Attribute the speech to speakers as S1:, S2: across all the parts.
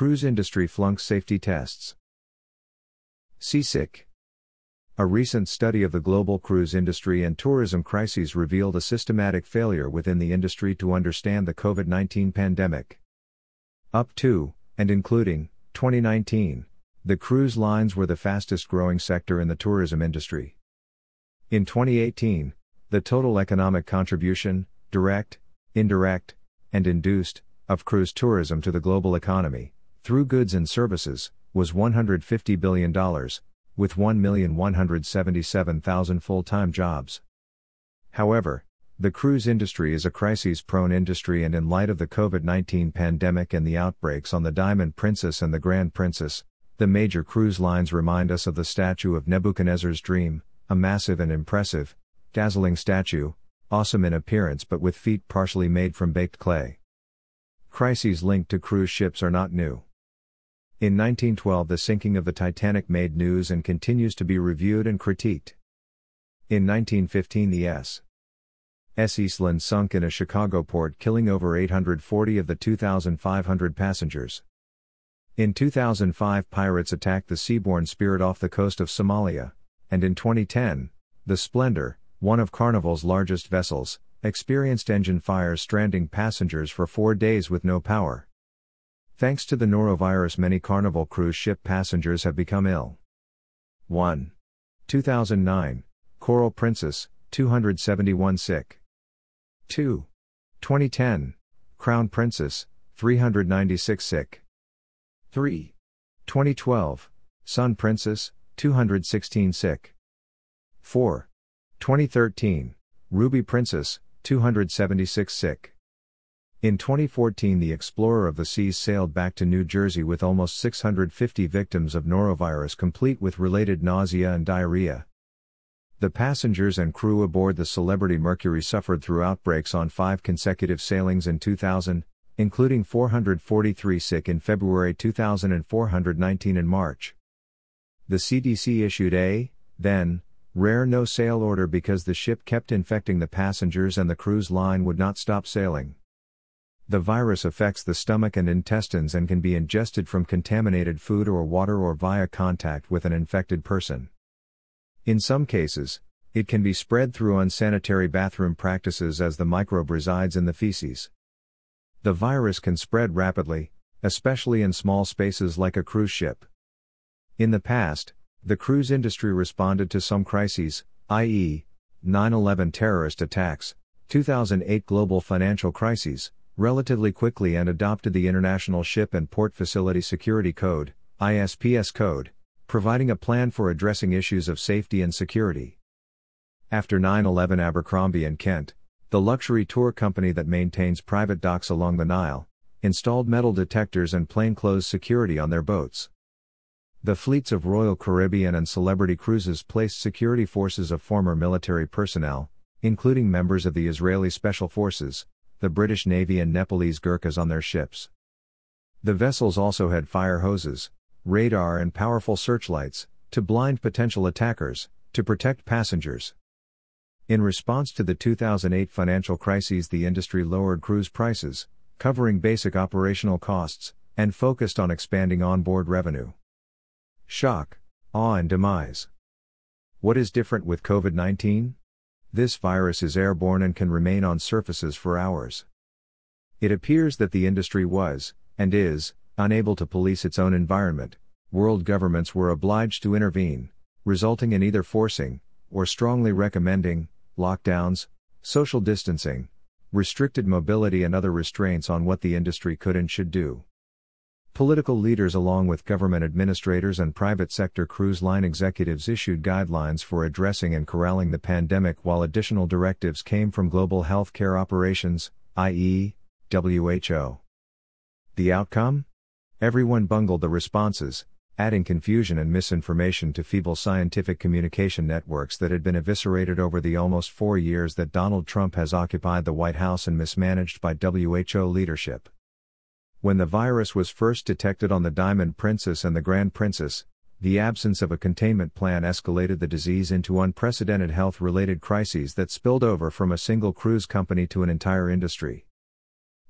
S1: cruise industry flunks safety tests. Seasick. A recent study of the global cruise industry and tourism crises revealed a systematic failure within the industry to understand the COVID 19 pandemic. Up to, and including, 2019, the cruise lines were the fastest growing sector in the tourism industry. In 2018, the total economic contribution, direct, indirect, and induced, of cruise tourism to the global economy, through goods and services, was $150 billion, with 1,177,000 full time jobs. However, the cruise industry is a crisis prone industry, and in light of the COVID 19 pandemic and the outbreaks on the Diamond Princess and the Grand Princess, the major cruise lines remind us of the statue of Nebuchadnezzar's dream, a massive and impressive, dazzling statue, awesome in appearance but with feet partially made from baked clay. Crises linked to cruise ships are not new. In 1912, the sinking of the Titanic made news and continues to be reviewed and critiqued. In 1915, the S. S. Eastland sunk in a Chicago port, killing over 840 of the 2,500 passengers. In 2005, pirates attacked the Seabourn Spirit off the coast of Somalia, and in 2010, the Splendor, one of Carnival's largest vessels, experienced engine fires, stranding passengers for four days with no power. Thanks to the norovirus, many Carnival cruise ship passengers have become ill. 1. 2009 Coral Princess, 271 sick. 2. 2010 Crown Princess, 396 sick. 3. 2012 Sun Princess, 216 sick. 4. 2013 Ruby Princess, 276 sick. In 2014, the Explorer of the Seas sailed back to New Jersey with almost 650 victims of norovirus, complete with related nausea and diarrhea. The passengers and crew aboard the Celebrity Mercury suffered through outbreaks on five consecutive sailings in 2000, including 443 sick in February 2000 and 419 in March. The CDC issued a, then, rare no sail order because the ship kept infecting the passengers and the cruise line would not stop sailing. The virus affects the stomach and intestines and can be ingested from contaminated food or water or via contact with an infected person. In some cases, it can be spread through unsanitary bathroom practices as the microbe resides in the feces. The virus can spread rapidly, especially in small spaces like a cruise ship. In the past, the cruise industry responded to some crises, i.e., 9 11 terrorist attacks, 2008 global financial crises, relatively quickly and adopted the International Ship and Port Facility Security Code, ISPS code, providing a plan for addressing issues of safety and security. After 9 11 Abercrombie and Kent, the luxury tour company that maintains private docks along the Nile, installed metal detectors and plainclothes security on their boats. The fleets of Royal Caribbean and Celebrity Cruises placed security forces of former military personnel, including members of the Israeli Special Forces, the British Navy and Nepalese Gurkhas on their ships. The vessels also had fire hoses, radar, and powerful searchlights to blind potential attackers, to protect passengers. In response to the 2008 financial crises, the industry lowered cruise prices, covering basic operational costs, and focused on expanding onboard revenue. Shock, awe, and demise. What is different with COVID 19? This virus is airborne and can remain on surfaces for hours. It appears that the industry was, and is, unable to police its own environment. World governments were obliged to intervene, resulting in either forcing, or strongly recommending, lockdowns, social distancing, restricted mobility, and other restraints on what the industry could and should do. Political leaders, along with government administrators and private sector cruise line executives, issued guidelines for addressing and corralling the pandemic, while additional directives came from global healthcare operations, i.e., WHO. The outcome? Everyone bungled the responses, adding confusion and misinformation to feeble scientific communication networks that had been eviscerated over the almost four years that Donald Trump has occupied the White House and mismanaged by WHO leadership. When the virus was first detected on the Diamond Princess and the Grand Princess, the absence of a containment plan escalated the disease into unprecedented health related crises that spilled over from a single cruise company to an entire industry.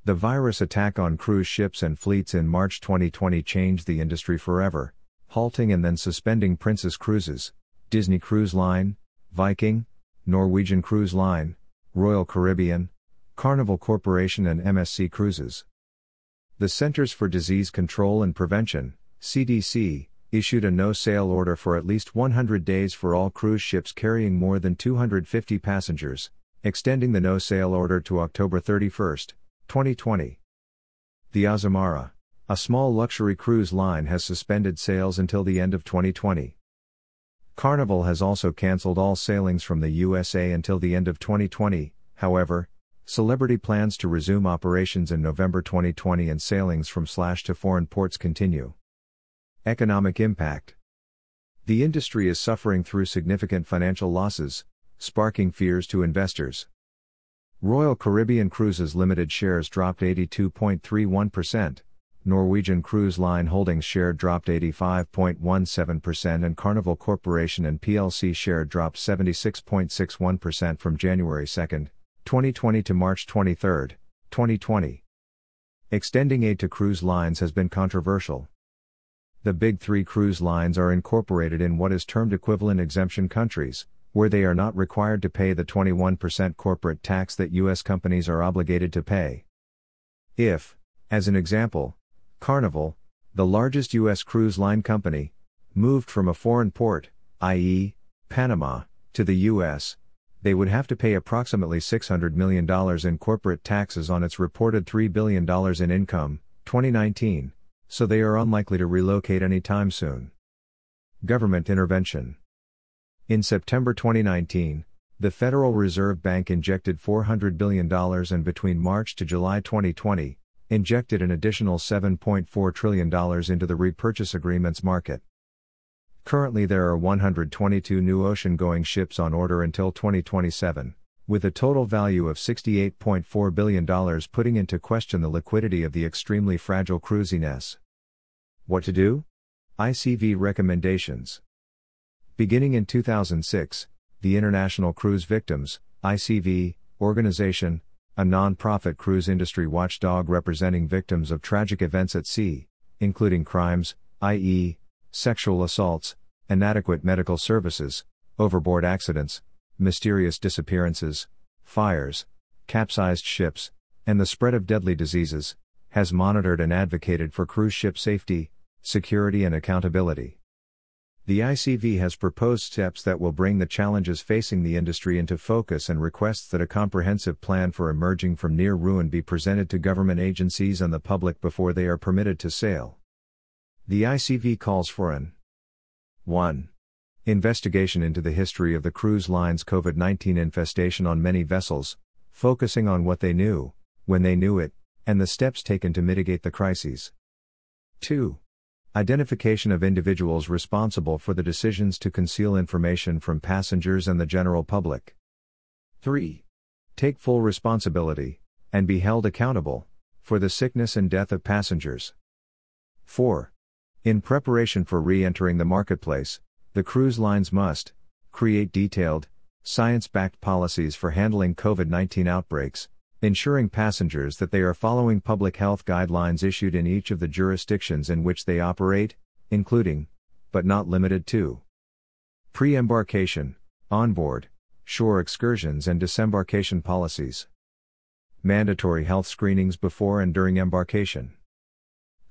S1: The virus attack on cruise ships and fleets in March 2020 changed the industry forever, halting and then suspending Princess Cruises, Disney Cruise Line, Viking, Norwegian Cruise Line, Royal Caribbean, Carnival Corporation, and MSC Cruises. The Centers for Disease Control and Prevention, CDC, issued a no sail order for at least 100 days for all cruise ships carrying more than 250 passengers, extending the no sail order to October 31, 2020. The Azamara, a small luxury cruise line, has suspended sales until the end of 2020. Carnival has also cancelled all sailings from the USA until the end of 2020, however, Celebrity plans to resume operations in November 2020 and sailings from slash to foreign ports continue. Economic impact The industry is suffering through significant financial losses, sparking fears to investors. Royal Caribbean Cruises Limited shares dropped 82.31%, Norwegian Cruise Line Holdings share dropped 85.17% and Carnival Corporation and PLC share dropped 76.61% from January 2, 2020 to March 23, 2020. Extending aid to cruise lines has been controversial. The big three cruise lines are incorporated in what is termed equivalent exemption countries, where they are not required to pay the 21% corporate tax that U.S. companies are obligated to pay. If, as an example, Carnival, the largest U.S. cruise line company, moved from a foreign port, i.e., Panama, to the U.S., they would have to pay approximately $600 million in corporate taxes on its reported $3 billion in income, 2019, so they are unlikely to relocate anytime soon. Government intervention. In September 2019, the Federal Reserve Bank injected $400 billion and between March to July 2020, injected an additional $7.4 trillion into the repurchase agreements market. Currently, there are 122 new ocean going ships on order until 2027 with a total value of $68.4 billion putting into question the liquidity of the extremely fragile cruisiness. What to do? ICV recommendations. Beginning in 2006, the International Cruise Victims, ICV, organization, a non-profit cruise industry watchdog representing victims of tragic events at sea, including crimes, i.e., sexual assaults, inadequate medical services, overboard accidents, mysterious disappearances, fires, capsized ships, and the spread of deadly diseases, has monitored and advocated for cruise ship safety, security, and accountability. The ICV has proposed steps that will bring the challenges facing the industry into focus and requests that a comprehensive plan for emerging from near ruin be presented to government agencies and the public before they are permitted to sail. The ICV calls for an 1. Investigation into the history of the cruise line's COVID 19 infestation on many vessels, focusing on what they knew, when they knew it, and the steps taken to mitigate the crises. 2. Identification of individuals responsible for the decisions to conceal information from passengers and the general public. 3. Take full responsibility, and be held accountable, for the sickness and death of passengers. 4. In preparation for re entering the marketplace, the cruise lines must create detailed, science backed policies for handling COVID 19 outbreaks, ensuring passengers that they are following public health guidelines issued in each of the jurisdictions in which they operate, including, but not limited to, pre embarkation, onboard, shore excursions, and disembarkation policies, mandatory health screenings before and during embarkation,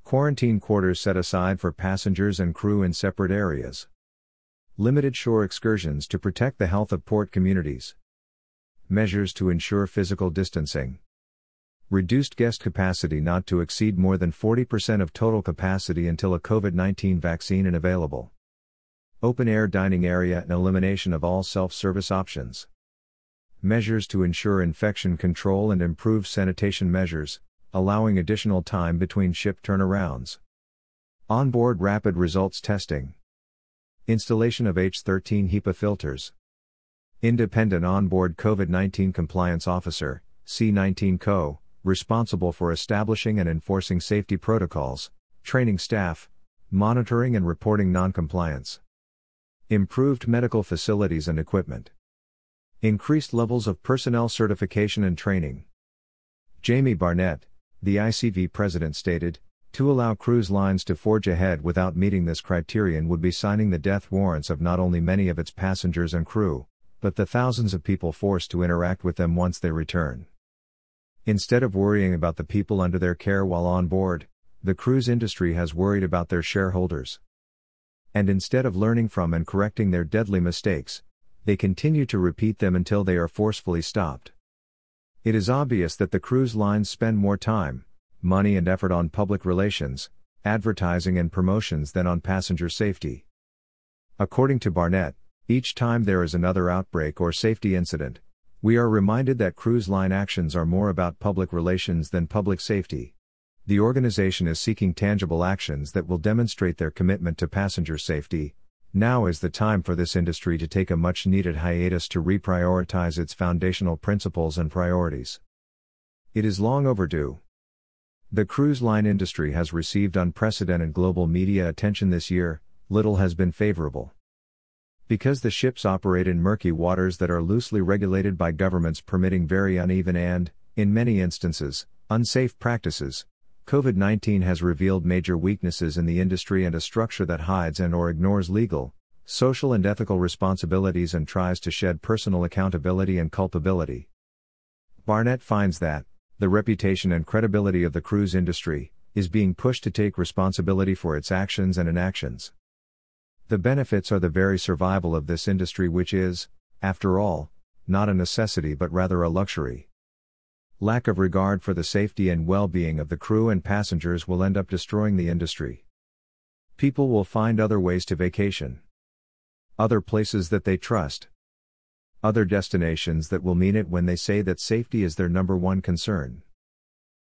S1: quarantine quarters set aside for passengers and crew in separate areas. Limited shore excursions to protect the health of port communities, measures to ensure physical distancing, reduced guest capacity not to exceed more than 40% of total capacity until a COVID 19 vaccine is available, open air dining area and elimination of all self service options, measures to ensure infection control and improve sanitation measures, allowing additional time between ship turnarounds. Onboard rapid results testing. Installation of H13 HEPA filters. Independent onboard COVID 19 compliance officer, C19 Co., responsible for establishing and enforcing safety protocols, training staff, monitoring and reporting noncompliance. Improved medical facilities and equipment. Increased levels of personnel certification and training. Jamie Barnett, the ICV president stated, to allow cruise lines to forge ahead without meeting this criterion would be signing the death warrants of not only many of its passengers and crew, but the thousands of people forced to interact with them once they return. Instead of worrying about the people under their care while on board, the cruise industry has worried about their shareholders. And instead of learning from and correcting their deadly mistakes, they continue to repeat them until they are forcefully stopped. It is obvious that the cruise lines spend more time, money and effort on public relations, advertising and promotions than on passenger safety. According to Barnett, each time there is another outbreak or safety incident, we are reminded that cruise line actions are more about public relations than public safety. The organization is seeking tangible actions that will demonstrate their commitment to passenger safety. Now is the time for this industry to take a much needed hiatus to reprioritize its foundational principles and priorities. It is long overdue. The cruise line industry has received unprecedented global media attention this year, little has been favorable. Because the ships operate in murky waters that are loosely regulated by governments permitting very uneven and, in many instances, unsafe practices, COVID 19 has revealed major weaknesses in the industry and a structure that hides and or ignores legal, social and ethical responsibilities and tries to shed personal accountability and culpability. Barnett finds that, the reputation and credibility of the cruise industry, is being pushed to take responsibility for its actions and inactions. The benefits are the very survival of this industry, which is, after all, not a necessity but rather a luxury. Lack of regard for the safety and well being of the crew and passengers will end up destroying the industry. People will find other ways to vacation, other places that they trust other destinations that will mean it when they say that safety is their number one concern.